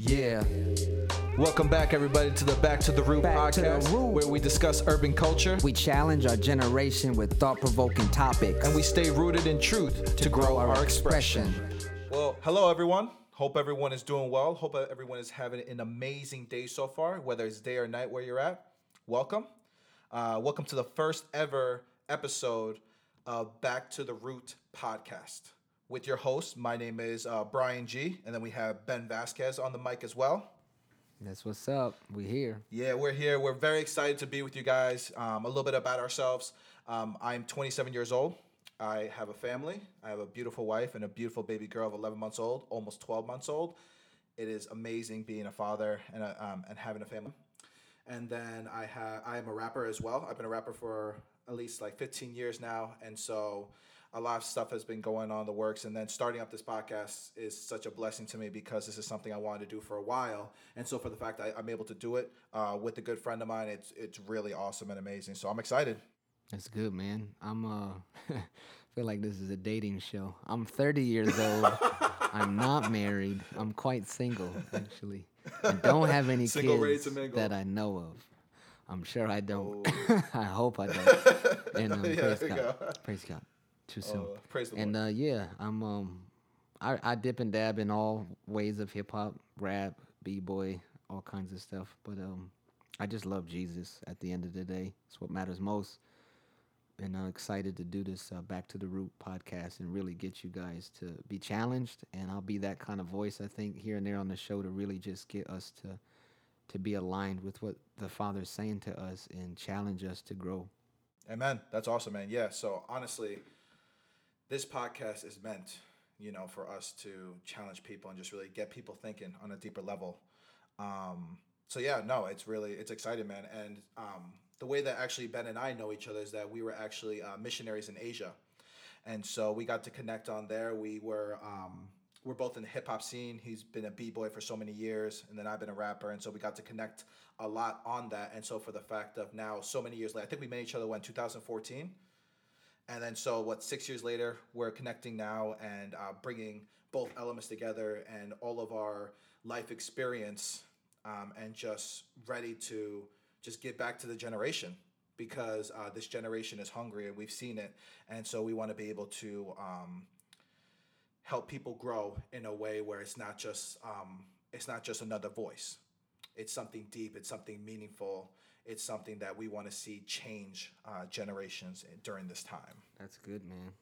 Yeah. Welcome back, everybody, to the Back to the Root Back to podcast, Root. where we discuss urban culture We challenge our generation with thought provoking topics. and we stay rooted in truth to, grow, our, expression. Well, hello, everyone. Hope everyone is doing well. Hope everyone is having an amazing day so far, whether it's day or night where you're at. Welcome. Uh, welcome to the first ever episode of Back to the Root podcast with your host. My name is uh, Brian G, and then we have Ben Vasquez on the mic as well. That's what's up. We here. Yeah, we're here. We're very excited to be with you guys. Um, a little bit about ourselves. Um, I'm 27 years old. I have a family. I have a beautiful wife and a beautiful baby girl of 11 months old, almost 12 months old. It is amazing being a father and a, um, and having a family. And then I have I am a rapper as well. I've been a rapper for at least like 15 years now, and so a lot of stuff has been going on in the works. And then starting up this podcast is such a blessing to me because this is something I wanted to do for a while. And so for the fact that I'm able to do it uh, with a good friend of mine, it's it's really awesome and amazing. So I'm excited. That's good, man. I'm uh feel like this is a dating show. I'm 30 years old. I'm not married. I'm quite single, actually. I don't have any Single, kids that I know of. I'm sure I don't. Oh. I hope I don't. And um, Yeah, praise God. go. Praise God. Too soon. Oh, praise the and uh, yeah, I'm um, I, I dip and dab in all ways of hip hop, rap, b boy, all kinds of stuff. But um, I just love Jesus. At the end of the day, it's what matters most. And I'm excited to do this uh, Back to the Root podcast and really get you guys to be challenged. And I'll be that kind of voice, I think, here and there on the show to really just get us to to be aligned with what the Father's saying to us and challenge us to grow. Amen. That's awesome, man. Yeah. So honestly, this podcast is meant, you know, for us to challenge people and just really get people thinking on a deeper level. Um, so yeah, no, it's really it's exciting, man. And um, the way that actually Ben and I know each other is that we were actually uh, missionaries in Asia, and so we got to connect on there. We were um, we're both in the hip hop scene. He's been a b boy for so many years, and then I've been a rapper, and so we got to connect a lot on that. And so for the fact of now, so many years later, I think we met each other when 2014. And then, so what, six years later, we're connecting now and uh, bringing both elements together and all of our life experience um, and just ready to just get back to the generation because uh, this generation is hungry and we've seen it. And so we want to be able to um, help people grow in a way where it's not just um, it's not just another voice. It's something deep. It's something meaningful. It's something that we want to see change uh, generations during this time. That's good, man.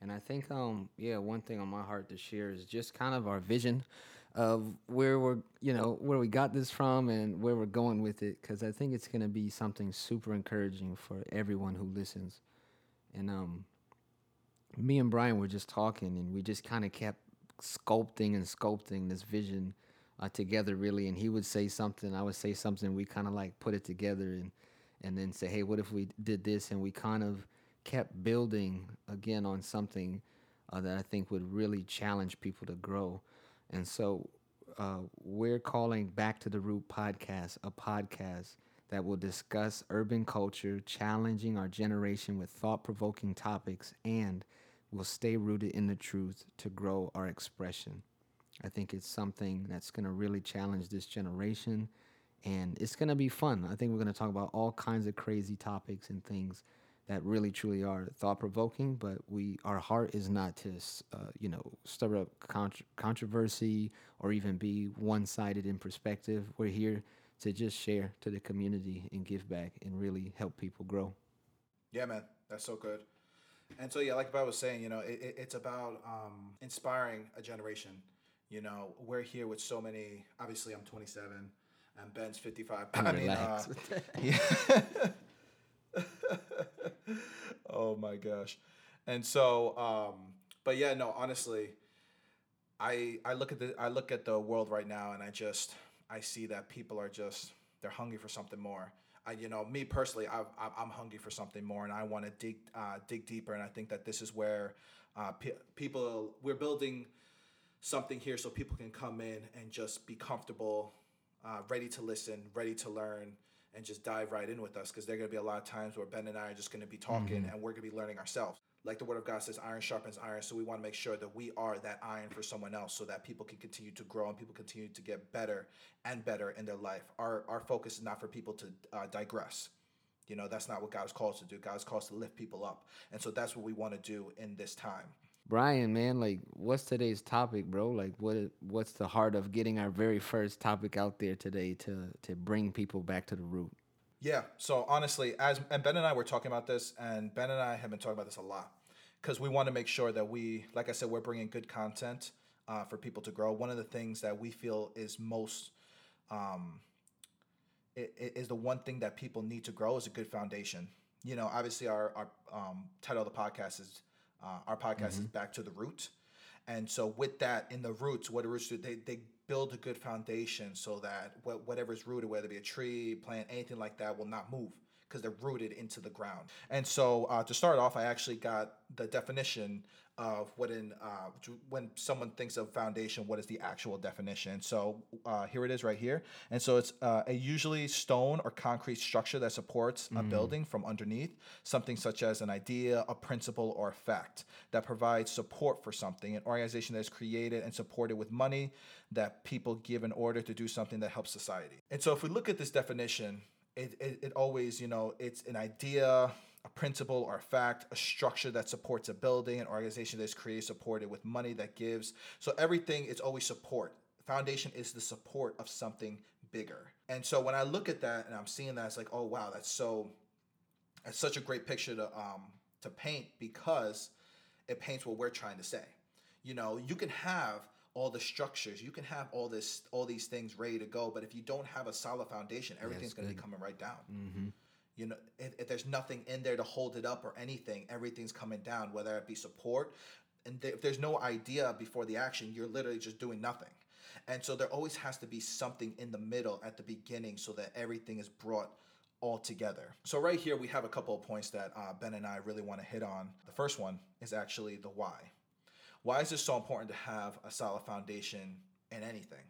And I think, um, yeah, one thing on my heart to share is just kind of our vision of where we're, you know, where we got this from and where we're going with it, because I think it's gonna be something super encouraging for everyone who listens. And um, me and Brian were just talking, and we just kind of kept sculpting and sculpting this vision uh, together, really. And he would say something, I would say something. We kind of like put it together, and and then say, hey, what if we did this? And we kind of kept building again on something uh, that I think would really challenge people to grow. And so uh, we're calling Back to the Root podcast a podcast that will discuss urban culture, challenging our generation with thought provoking topics, and will stay rooted in the truth to grow our expression. I think it's something that's going to really challenge this generation and it's going to be fun. I think we're going to talk about all kinds of crazy topics and things that really truly are thought provoking, but we our heart is not to uh, you know stir up contr controversy or even be one-sided in perspective. We're here to just share to the community and give back and really help people grow. Yeah, man, that's so good. And so yeah, like I was saying, you know, it, it, it's about um, inspiring a generation. You know, we're here with so many. Obviously, I'm 27, and Ben's 55. I mean, uh, yeah. Oh my gosh, and so, um, but yeah, no, honestly, I I look at the I look at the world right now, and I just I see that people are just they're hungry for something more. I, you know, me personally, I, I'm hungry for something more, and I want to dig uh, dig deeper. And I think that this is where uh, pe- people we're building something here so people can come in and just be comfortable, uh, ready to listen, ready to learn, and just dive right in with us. Because there are gonna be a lot of times where Ben and I are just gonna be talking, and we're gonna be learning ourselves. like the word of God says, iron sharpens iron. So we want to make sure that we are that iron for someone else so that people can continue to grow and people continue to get better and better in their life. Our, our focus is not for people to uh, digress. You know, that's not what God's called us to do. God's called to lift people up. And so that's what we want to do in this time. Brian, man, like, what's today's topic, bro? Like, what what's the heart of getting our very first topic out there today to to bring people back to the root? Yeah. So honestly, as and Ben and I were talking about this, and Ben and I have been talking about this a lot because we want to make sure that we, like I said, we're bringing good content uh, for people to grow. One of the things that we feel is most um, it, it is the one thing that people need to grow is a good foundation. You know, obviously, our our um, title of the podcast is uh, our podcast mm-hmm. is back to the root, and so with that in the roots, what the roots do, they they build a good foundation so that wh- whatever is rooted, whether it be a tree, plant, anything like that, will not move because they're rooted into the ground. And so uh, to start off, I actually got the definition of what in uh, when someone thinks of foundation, what is the actual definition? So uh, here it is right here. And so it's uh, a usually stone or concrete structure that supports mm. a building from underneath, something such as an idea, a principle, or a fact that provides support for something. An organization that is created and supported with money that people give in order to do something that helps society. And so if we look at this definition, it, it, it always, you know, it's an idea, a principle or a fact, a structure that supports a building, an organization that's created, supported with money that gives. So everything is always support. Foundation is the support of something bigger. And so when I look at that and I'm seeing that, it's like, oh wow, that's so that's such a great picture to um to paint because it paints what we're trying to say. You know, you can have all the structures. You can have all this, all these things ready to go, but if you don't have a solid foundation, everything's going to be coming right down. Mm-hmm. You know, if, if, there's nothing in there to hold it up or anything, everything's coming down. Whether it be support, and th- if there's no idea before the action, you're literally just doing nothing. And so there always has to be something in the middle at the beginning so that everything is brought all together. So right here we have a couple of points that uh, Ben and I really want to hit on. The first one is actually the why. Why is this so important to have a solid foundation in anything?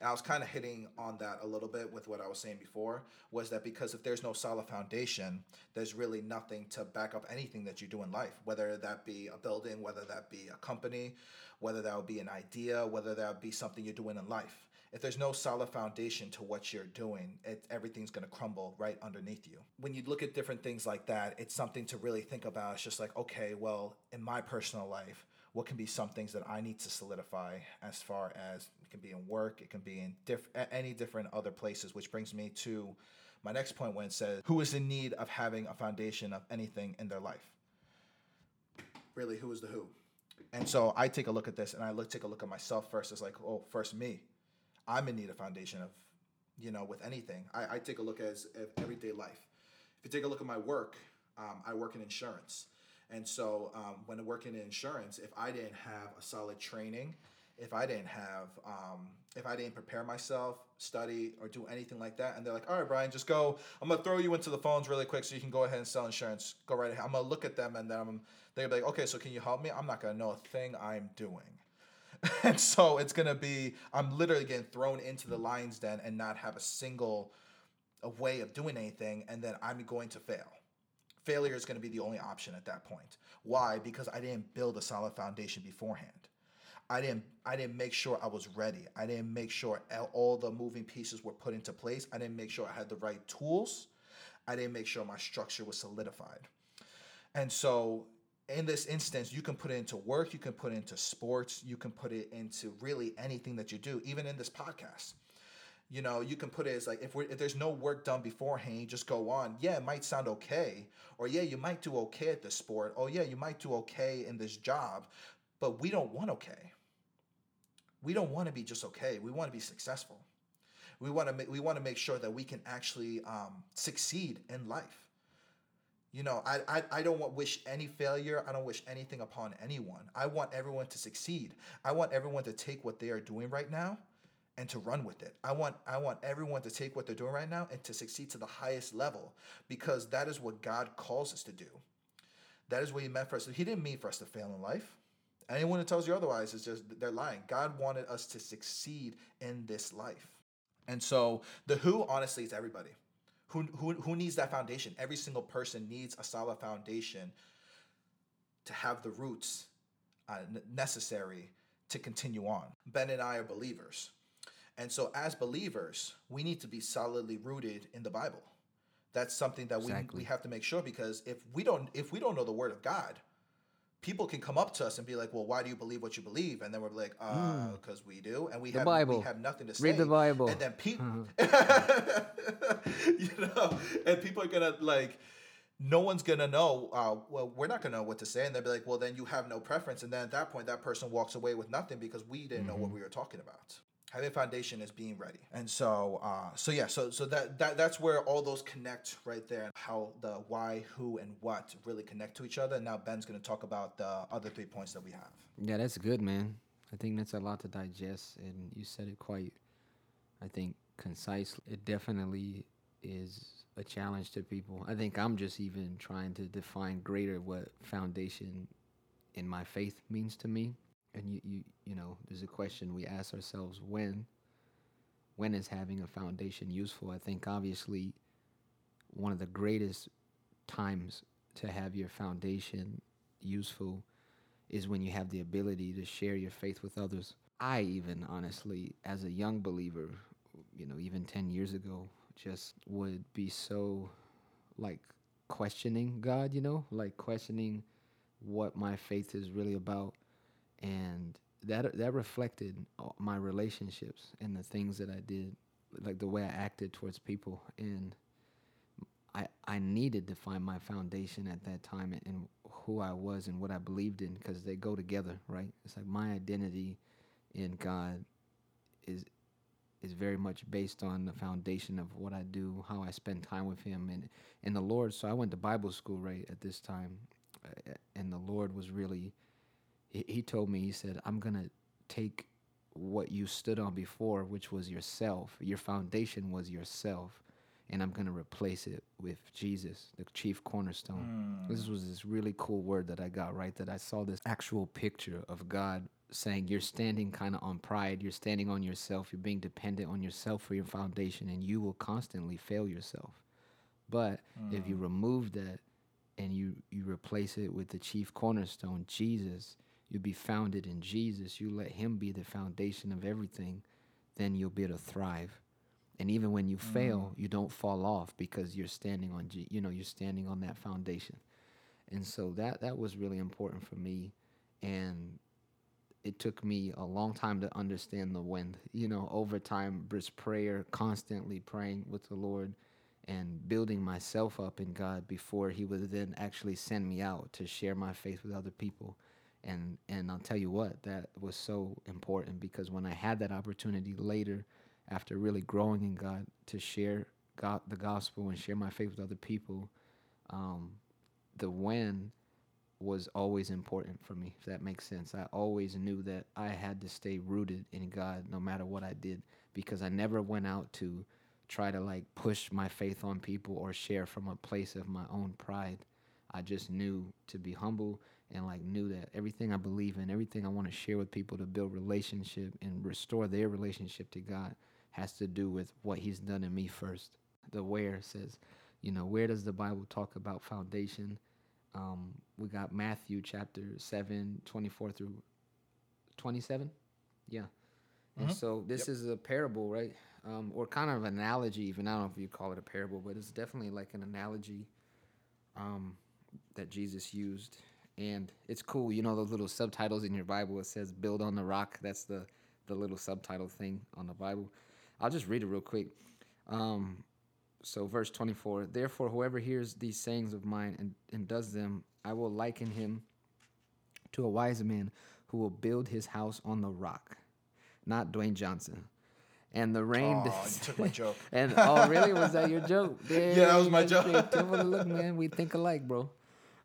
And I was kind of hitting on that a little bit with what I was saying before was that because if there's no solid foundation, there's really nothing to back up anything that you do in life, whether that be a building, whether that be a company, whether that would be an idea, whether that would be something you're doing in life. If there's no solid foundation to what you're doing, it, everything's going to crumble right underneath you. When you look at different things like that, it's something to really think about. It's just like, okay, well, in my personal life, what can be some things that I need to solidify as far as can be in work, it can be in diff- any different other places, which brings me to my next point when it says, who is in need of having a foundation of anything in their life? Really, who is the who? And so I take a look at this and I look take a look at myself first as like, oh, first me. I'm in need of foundation of, you know, with anything. I, I take a look as, as everyday life. If you take a look at my work, um, I work in insurance. And so um, when working in insurance, if I didn't have a solid training, if I didn't have, um, if I didn't prepare myself, study, or do anything like that, and they're like, all right, Brian, just go. I'm gonna throw you into the phones really quick so you can go ahead and sell insurance. Go right ahead. I'm gonna look at them and then I'm, they're be like, okay, so can you help me? I'm not gonna know a thing I'm doing. and so it's gonna be, I'm literally getting thrown into the lion's den and not have a single a way of doing anything, and then I'm going to fail failure is going to be the only option at that point. Why? Because I didn't build a solid foundation beforehand. I didn't I didn't make sure I was ready. I didn't make sure all the moving pieces were put into place. I didn't make sure I had the right tools. I didn't make sure my structure was solidified. And so in this instance, you can put it into work, you can put it into sports, you can put it into really anything that you do, even in this podcast you know you can put it as like if if there's no work done beforehand you just go on yeah it might sound okay or yeah you might do okay at this sport oh yeah you might do okay in this job but we don't want okay we don't want to be just okay we want to be successful we want to make we want to make sure that we can actually um, succeed in life you know I, I i don't want wish any failure i don't wish anything upon anyone i want everyone to succeed i want everyone to take what they are doing right now and to run with it. I want I want everyone to take what they're doing right now and to succeed to the highest level because that is what God calls us to do. That is what he meant for us. He didn't mean for us to fail in life. Anyone who tells you otherwise is just they're lying. God wanted us to succeed in this life. And so the who honestly is everybody. Who, who, who needs that foundation? Every single person needs a solid foundation to have the roots uh, necessary to continue on. Ben and I are believers. And so, as believers, we need to be solidly rooted in the Bible. That's something that Exactly. we, we have to make sure because if we don't if we don't know the Word of God, people can come up to us and be like, "Well, why do you believe what you believe?" And then we're like, "Uh, because we do," and we Hmm. The have Bible. we have nothing to say. Read the Bible. and then people, Uh-huh. you know, and people are gonna like. No one's gonna know. Uh, well, we're not gonna know what to say, and they'll be like, "Well, then you have no preference." And then at that point, that person walks away with nothing because we didn't know what Mm-hmm. we were talking about. Having foundation is being ready, and so, uh, so yeah, so so that that that's where all those connect right there. How the why, who, and what really connect to each other. And now Ben's gonna talk about the other three points that we have. Yeah, that's good, man. I think that's a lot to digest, and you said it quite, I think, concisely It definitely is a challenge to people. I think I'm just even trying to define greater what foundation in my faith means to me. And you, you, you know, there's a question we ask ourselves: when, when is having a foundation useful? I think obviously, one of the greatest times to have your foundation useful is when you have the ability to share your faith with others. I even honestly, as a young believer, you know, even 10 years ago, just would be so like questioning God, you know, like questioning what my faith is really about. And that that reflected my relationships and the things that I did, like the way I acted towards people. And I, I needed to find my foundation at that time and, and who I was and what I believed in because they go together, right? It's like my identity in God is is very much based on the foundation of what I do, how I spend time with Him and and the Lord. So I went to Bible school right at this time, uh, and the Lord was really he, told me he said I'm gonna take what you stood on before, which was yourself. Your foundation was yourself and I'm going to replace it with Jesus, the chief cornerstone. Hmm. This was this really cool word that I got, right? That I saw this actual picture of God saying, You're standing kind of on pride, you're standing on yourself, you're being dependent on yourself for your foundation, and you will constantly fail yourself. But if you hmm. remove that and you, you replace it with the chief cornerstone, Jesus, you'll be founded in Jesus, you let Him be the foundation of everything, then you'll be able to thrive. And even when you fail mm. you don't fall off because you're standing on G, you know you're standing on that foundation. And so that that was really important for me. And it took me a long time to understand the wind you know over time just prayer constantly praying with the lord and building myself up in god before he would then actually send me out to share my faith with other people and and i'll tell you what that was so important because when i had that opportunity later after really growing in God to share God, the gospel and share my faith with other people, um, the when was always important for me, if that makes sense. I always knew that I had to stay rooted in God no matter what I did because I never went out to try to like push my faith on people or share from a place of my own pride. I just knew to be humble and like knew that everything I believe in, everything I want to share with people to build relationship and restore their relationship to God has to do with what he's done in me first. The where says, you know, where does the Bible talk about foundation? Um, we got Matthew chapter 7, 24 through 27. Yeah. And so this is a parable, right? Um, or kind of analogy, even. I don't know if you call it a parable, but it's definitely like an analogy um, that Jesus used. And it's cool, you know, those little subtitles in your Bible. It says "Build on the rock." That's the the little subtitle thing on the Bible. I'll just read it real quick. Um, so, verse 24 Therefore, whoever hears these sayings of mine and, and does them, I will liken him to a wise man who will build his house on the rock. Not Dwayne Johnson. And the rain. Aw, you took my joke. and oh, really? Was that your joke? Yeah, that was my joke. the Look, man, we think alike, bro.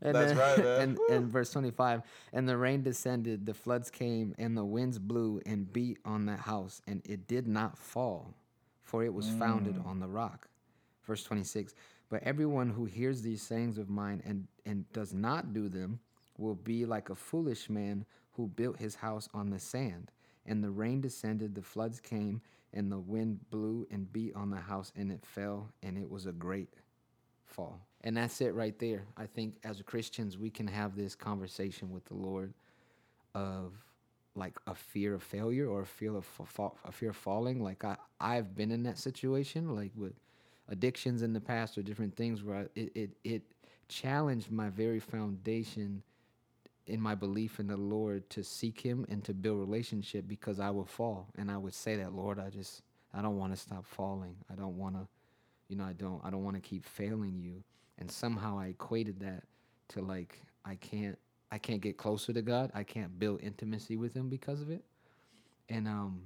And That's then- right, man. And, and verse 25 And the rain descended, the floods came, and the winds blew and beat on that house, and it did not fall, for it was founded Mm. on the rock. Verse 26 But everyone who hears these sayings of mine and, and does not do them will be like a foolish man who built his house on the sand. And the rain descended, the floods came, and the wind blew and beat on the house, and it fell, and it was a great fall. And that's it right there. I think as Christians, we can have this conversation with the Lord of like a fear of failure or a fear of fa- a fear of falling. Like I, I've been in that situation, like with addictions in the past or different things where I, it, it, it challenged my very foundation in my belief in the Lord to seek Him and to build relationship because I would fall and I would say that Lord, I just I don't want to stop falling. I don't want to, you know, I don't I don't want to keep failing you. And somehow I equated that to like I can't I can't get closer to God. I can't build intimacy with Him because of it. And um,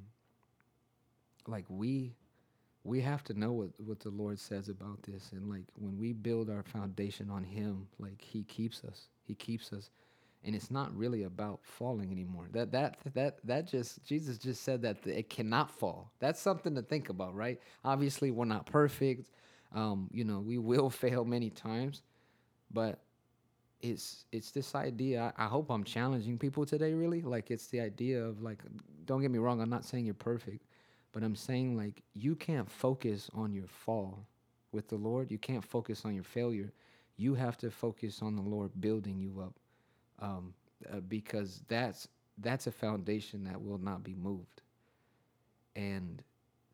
like we we have to know what what the Lord says about this. And like when we build our foundation on Him, like He keeps us. He keeps us. And it's not really about falling anymore. That that that that just Jesus just said that it cannot fall. That's something to think about, right? Obviously, we're not perfect. Um, you know, we will fail many times, but it's it's this idea. I, I, hope I'm challenging people today. Really, like it's the idea of like, don't get me wrong. I'm not saying you're perfect, but I'm saying like you can't focus on your fall with the Lord. You can't focus on your failure. You have to focus on the Lord building you up, um, uh, because that's that's a foundation that will not be moved. And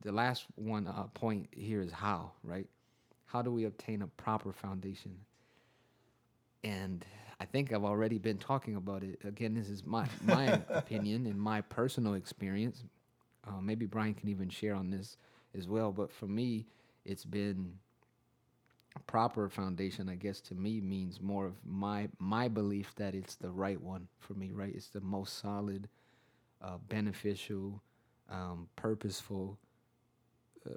the last one uh, point here is how, right? How do we obtain a proper foundation? and I think I've already been talking about it. Again, this is my my opinion and my personal experience. Uh, maybe Brian can even share on this as well. But for me, it's been proper foundation. I guess to me means more of my my belief that it's the right one for me. Right, it's the most solid, uh, beneficial, um, purposeful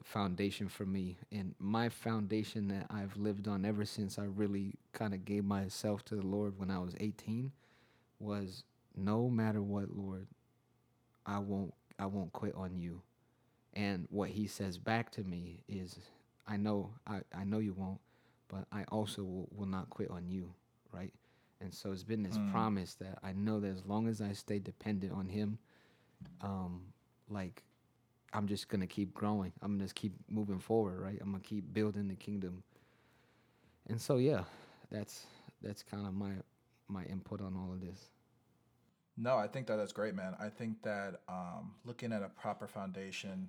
foundation for me and my foundation that I've lived on ever since I really kind of gave myself to the Lord when I was 18 was no matter what Lord I won't I won't quit on you and what he says back to me is I know I, I know you won't but I also will, will not quit on you right and so it's been this mm. promise that I know that as long as I stay dependent on him um like I'm just gonna keep growing. I'm gonna just keep moving forward, right? I'm gonna keep building the kingdom. And so yeah, that's that's kind of my my input on all of this. No, I think that that's great, man. I think that um, looking at a proper foundation,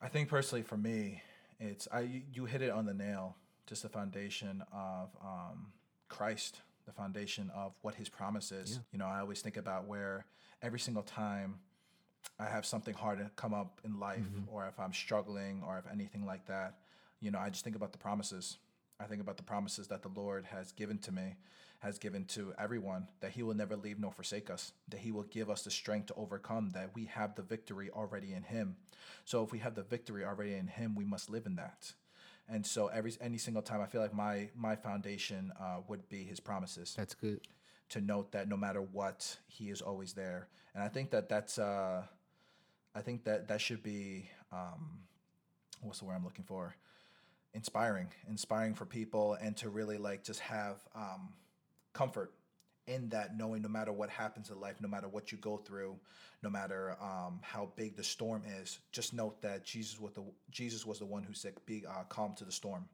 I think personally for me, it's I you hit it on the nail. Just the foundation of um, Christ, the foundation of what His promise is. Yeah. You know, I always think about where every single time I have something hard to come up in life, mm-hmm. or if I'm struggling, or if anything like that, you know, I just think about the promises. I think about the promises that the Lord has given to me, has given to everyone, that He will never leave nor forsake us, that He will give us the strength to overcome, that we have the victory already in Him. So if we have the victory already in Him, we must live in that. And so every any single time, I feel like my my foundation uh, would be His promises. That's good. To note that no matter what, He is always there, and I think that that's. Uh, I think that that should be um, what's the word I'm looking for? Inspiring, inspiring for people, and to really like just have um, comfort in that knowing no matter what happens in life, no matter what you go through, no matter um, how big the storm is, just note that Jesus was the Jesus was the one who said, "Be uh, calm to the storm."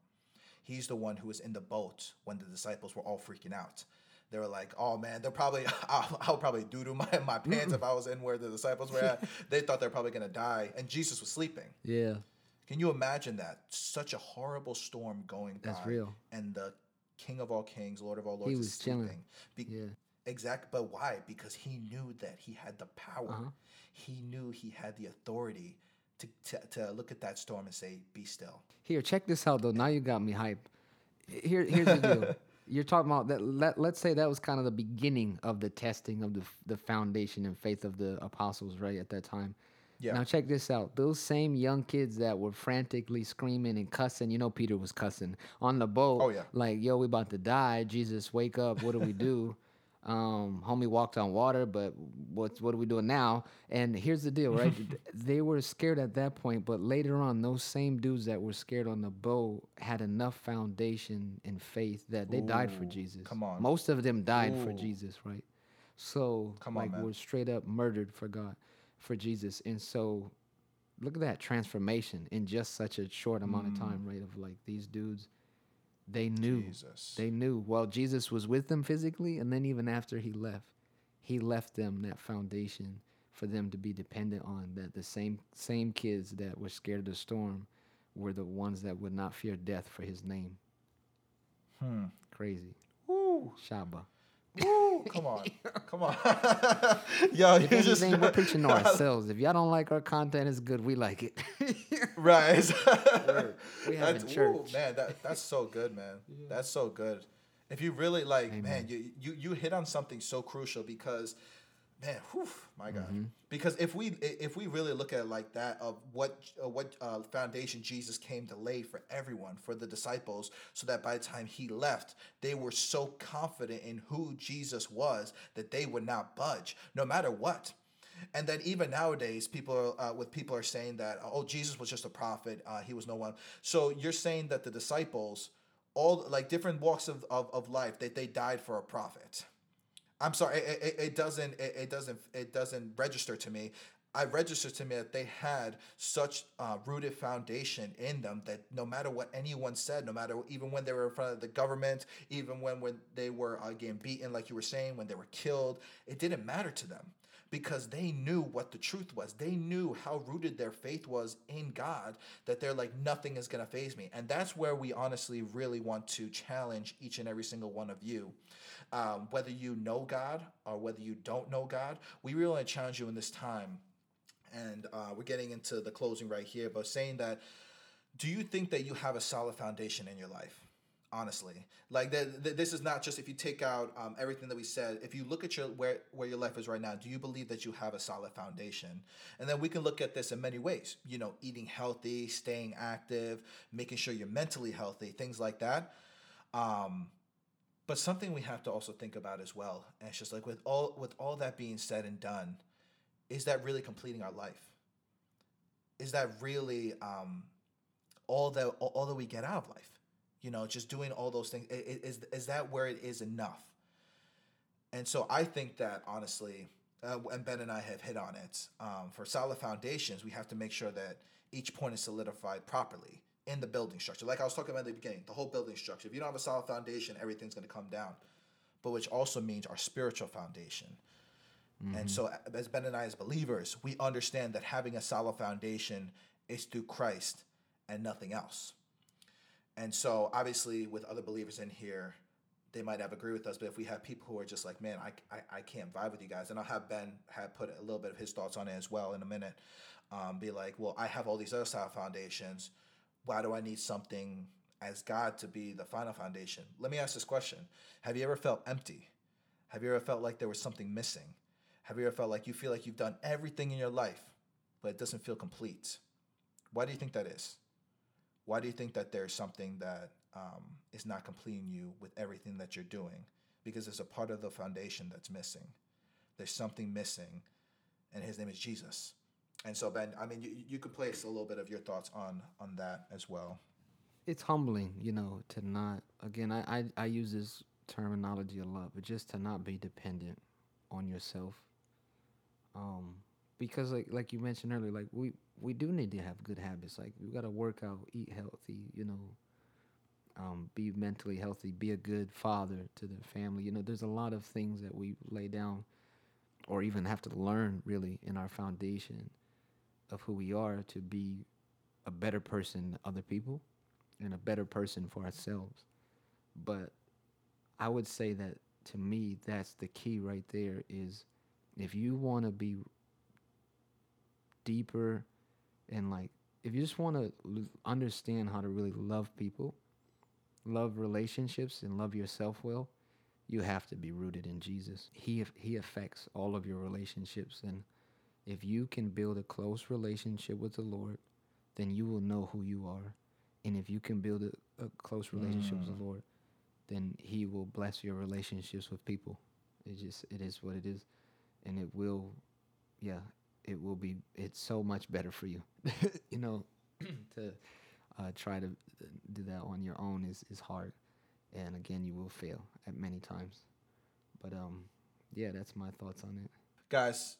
He's the one who was in the boat when the disciples were all freaking out they were like, "Oh man, they're probably I'll, I'll probably doo doo my my pants if I was in where the disciples were at." they thought they're probably gonna die, and Jesus was sleeping. Yeah. Can you imagine that? Such a horrible storm going That's by. real. And the King of all kings, Lord of all lords, he was sleeping. Be- yeah. Exact, but why? Because he knew that he had the power. Uh-huh. He knew he had the authority to, to to look at that storm and say, "Be still." Here, check this out though. Now you got me hype. Here, here's the deal. you're talking about that. Let, let's say that was kind of the beginning of the testing of the the foundation and faith of the apostles, right at that time. Yeah. Now check this out. Those same young kids that were frantically screaming and cussing, you know, Peter was cussing on the boat. Oh yeah. Like, yo, we about to die. Jesus, wake up. What do we do? Um, homie walked on water, but what's what are we doing now? And here's the deal, right? they were scared at that point, but later on, those same dudes that were scared on the boat had enough foundation and faith that they Ooh, died for Jesus. Come on, most of them died Ooh. for Jesus, right? So, come like, on, were straight up murdered for God, for Jesus, and so look at that transformation in just such a short amount mm. of time, right? Of like these dudes They knew. Jesus. They knew. Well, Jesus was with them physically, and then even after he left, he left them that foundation for them to be dependent on. That the same same kids that were scared of the storm were the ones that would not fear death for his name. Hmm. Crazy. Woo. Shaba. Woo. Come on. Come on. Yo, If you just anything, we're preaching to ourselves. If y'all don't like our content, it's good. We like it. right. We have That's- in ooh, church. man, that, that's so good, man. That's so good. If you really like, man, you, you you hit on something so crucial because, man, whew, my God. Mm-hmm. Because if we if we really look at it like that of what uh, what uh, foundation Jesus came to lay for everyone, for the disciples, so that by the time he left, they were so confident in who Jesus was that they would not budge, no matter what. And then even nowadays, people are, uh, with people are saying that oh Jesus was just a prophet, uh, he was no one. So you're saying that the disciples, all like different walks of, of, of life, that they died for a prophet. I'm sorry, it, it, it doesn't it, it doesn't it doesn't register to me. I register to me that they had such uh, rooted foundation in them that no matter what anyone said, no matter even when they were in front of the government, even when when they were uh, getting beaten, like you were saying, when they were killed, it didn't matter to them because they knew what the truth was. They knew how rooted their faith was in God that they're like, nothing is going to faze me. And that's where we honestly really want to challenge each and every single one of you. Um, whether you know God or whether you don't know God, we really want to challenge you in this time. And uh, we're getting into the closing right here, but saying that, do you think that you have a solid foundation in your life? Honestly. Like th- this is not just if you take out um, everything that we said if you look at your where where your life is right now do you believe that you have a solid foundation? And then we can look at this in many ways you know eating healthy staying active making sure you're mentally healthy things like that. Um, but something we have to also think about as well and it's just like with all with all that being said and done is that really completing our life? Is that really um, all that all, all that we get out of life you know just doing all those things is is that where it is enough? And so i think that honestly uh, and ben and i have hit on it um, for solid foundations we have to make sure that each point is solidified properly in the building structure. Like i was talking about at the beginning the whole building structure if you don't have a solid foundation everything's going to come down but which also means our spiritual foundation. And so, as Ben and I, as believers, we understand that having a solid foundation is through Christ and nothing else. And so, obviously, with other believers in here, they might have agree with us. But if we have people who are just like, man, I, I, I can't vibe with you guys, and I'll have Ben have put a little bit of his thoughts on it as well in a minute. Um, be like, well, I have all these other solid foundations. Why do I need something as God to be the final foundation? Let me ask this question: Have you ever felt empty? Have you ever felt like there was something missing? Have you ever felt like you feel like you've done everything in your life, but it doesn't feel complete? Why do you think that is? Why do you think that there's something that um, is not completing you with everything that you're doing? Because there's a part of the foundation that's missing. There's something missing, and his name is Jesus. And so, Ben, I mean, you, you could place a little bit of your thoughts on on that as well. it's humbling, you know, to not again I, I, I use this terminology a lot, but just to not be dependent on yourself. Um because like like you mentioned earlier, like we we do need to have good habits. Like we gotta work out, eat healthy, you know, um, be mentally healthy, be a good father to the family. You know, there's a lot of things that we lay down or even have to learn really in our foundation of who we are to be a better person to other people and a better person for ourselves. But I would say that to me, that's the key right there is if you want to be deeper and like, if you just want to l- understand how to really love people, love relationships, and love yourself well, you have to be rooted in Jesus. He he affects all of your relationships, and if you can build a close relationship with the Lord, then you will know who you are. And if you can build a, a close relationship with the mm. Lord, then He will bless your relationships with people. It just it is what it is, and it will, yeah, it will be. It's so much better for you, you know, to uh, try to uh, do that on your own is is hard, and again, you will fail at many times. But um, yeah, that's my thoughts on it. guys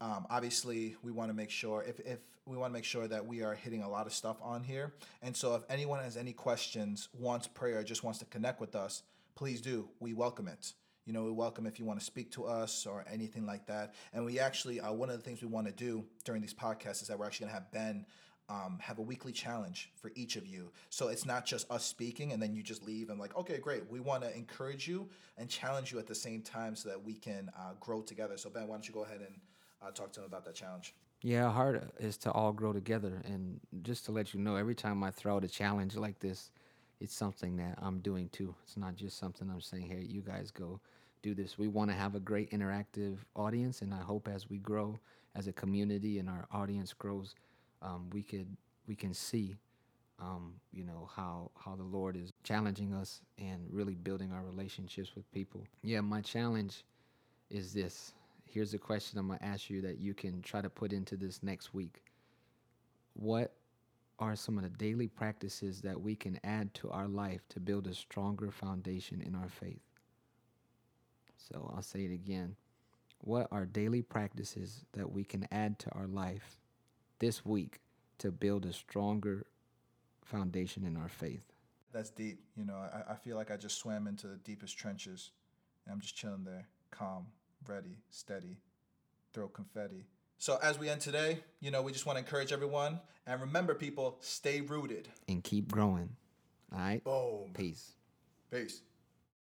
Um, obviously, we want to make sure if, if we want to make sure that we are hitting a lot of stuff on here. And so, if anyone has any questions, wants prayer, just wants to connect with us, please do. We welcome it. You know, we welcome if you want to speak to us or anything like that. And we actually, uh, one of the things we want to do during these podcasts is that we're actually going to have Ben um, have a weekly challenge for each of you. So it's not just us speaking and then you just leave and like, okay, great. We want to encourage you and challenge you at the same time so that we can uh, grow together. So Ben, why don't you go ahead and uh, talk to him about that challenge? Yeah, heart is to all grow together. And just to let you know, every time I throw out a challenge like this, it's something that I'm doing too. It's not just something I'm saying, here, you guys go do this. We want to have a great interactive audience. And I hope as we grow as a community and our audience grows, um, we could we can see um, you know how how the Lord is challenging us and really building our relationships with people. Yeah, my challenge is this. Here's a question I'm gonna ask you that you can try to put into this next week. What are some of the daily practices that we can add to our life to build a stronger foundation in our faith? So I'll say it again. What are daily practices that we can add to our life this week to build a stronger foundation in our faith. That's deep. You know, I, I feel like I just swam into the deepest trenches and I'm just chilling there, calm, ready, steady, throw confetti. So as we end today, you know, we just want to encourage everyone and remember, people, stay rooted and keep growing. All right. Boom. Peace. Peace.